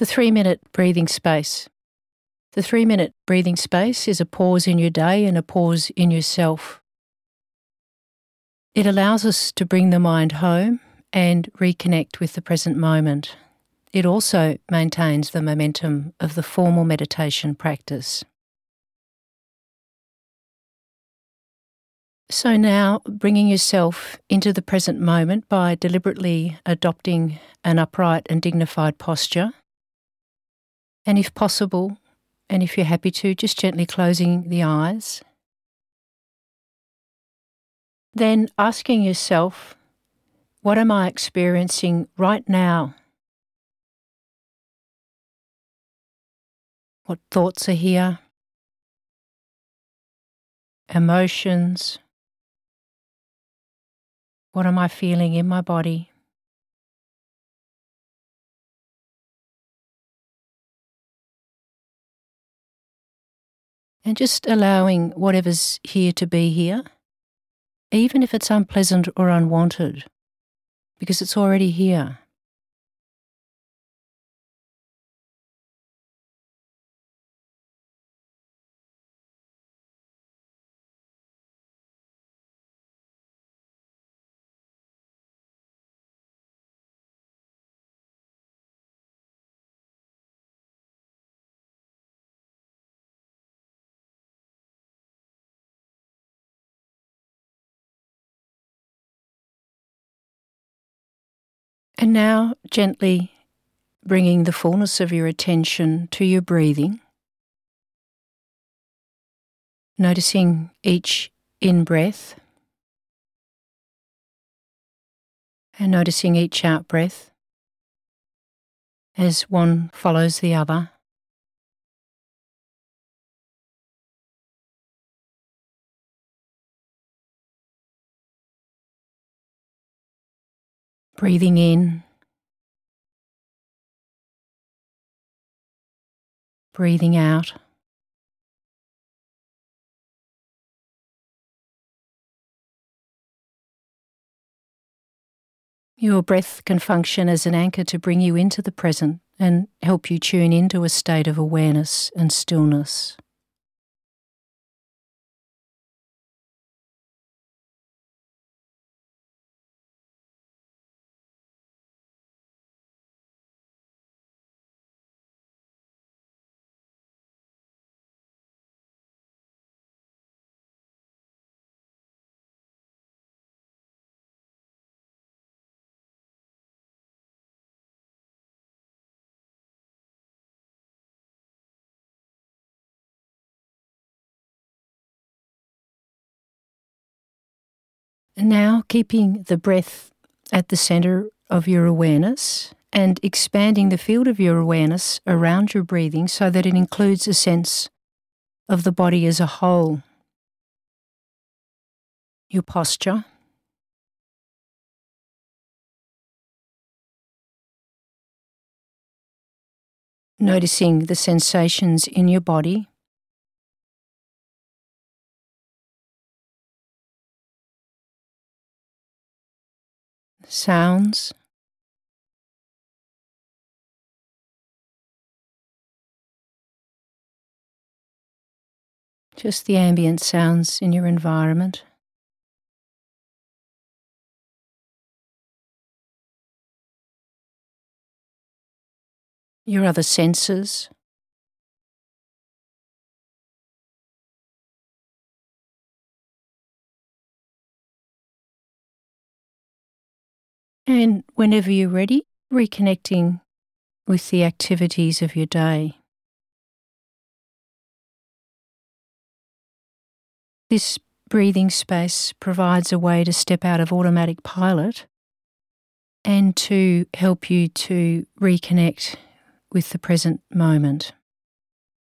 The three minute breathing space. The three minute breathing space is a pause in your day and a pause in yourself. It allows us to bring the mind home and reconnect with the present moment. It also maintains the momentum of the formal meditation practice. So now bringing yourself into the present moment by deliberately adopting an upright and dignified posture. And if possible, and if you're happy to, just gently closing the eyes. Then asking yourself, what am I experiencing right now? What thoughts are here? Emotions? What am I feeling in my body? And just allowing whatever's here to be here, even if it's unpleasant or unwanted, because it's already here. And now gently bringing the fullness of your attention to your breathing, noticing each in breath and noticing each out breath as one follows the other. Breathing in, breathing out. Your breath can function as an anchor to bring you into the present and help you tune into a state of awareness and stillness. Now keeping the breath at the center of your awareness and expanding the field of your awareness around your breathing so that it includes a sense of the body as a whole. Your posture. Noticing the sensations in your body. Sounds. Just the ambient sounds in your environment. Your other senses. And whenever you're ready, reconnecting with the activities of your day. This breathing space provides a way to step out of automatic pilot and to help you to reconnect with the present moment.